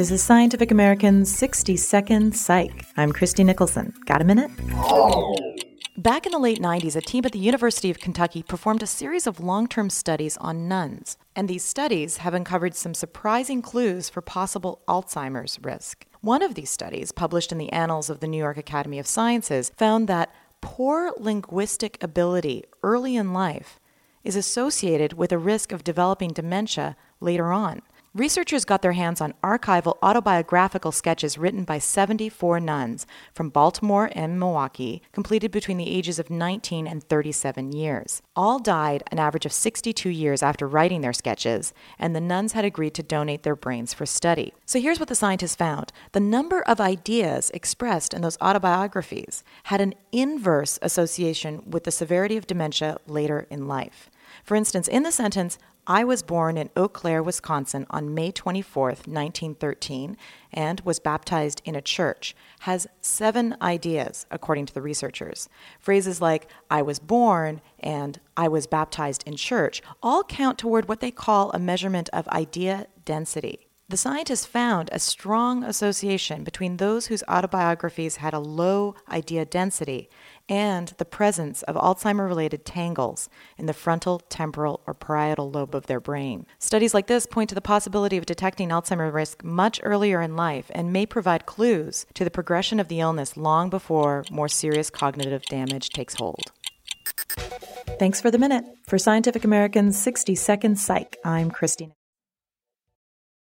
This is Scientific American's 60 Second Psych. I'm Christie Nicholson. Got a minute? Back in the late 90s, a team at the University of Kentucky performed a series of long term studies on nuns. And these studies have uncovered some surprising clues for possible Alzheimer's risk. One of these studies, published in the Annals of the New York Academy of Sciences, found that poor linguistic ability early in life is associated with a risk of developing dementia later on. Researchers got their hands on archival autobiographical sketches written by 74 nuns from Baltimore and Milwaukee, completed between the ages of 19 and 37 years. All died an average of 62 years after writing their sketches, and the nuns had agreed to donate their brains for study. So here's what the scientists found the number of ideas expressed in those autobiographies had an inverse association with the severity of dementia later in life. For instance, in the sentence, I was born in Eau Claire, Wisconsin on May 24, 1913, and was baptized in a church, has seven ideas, according to the researchers. Phrases like I was born and I was baptized in church all count toward what they call a measurement of idea density. The scientists found a strong association between those whose autobiographies had a low idea density and the presence of Alzheimer related tangles in the frontal, temporal, or parietal lobe of their brain. Studies like this point to the possibility of detecting Alzheimer risk much earlier in life and may provide clues to the progression of the illness long before more serious cognitive damage takes hold. Thanks for the minute. For Scientific American's 60 Second Psych, I'm Christine.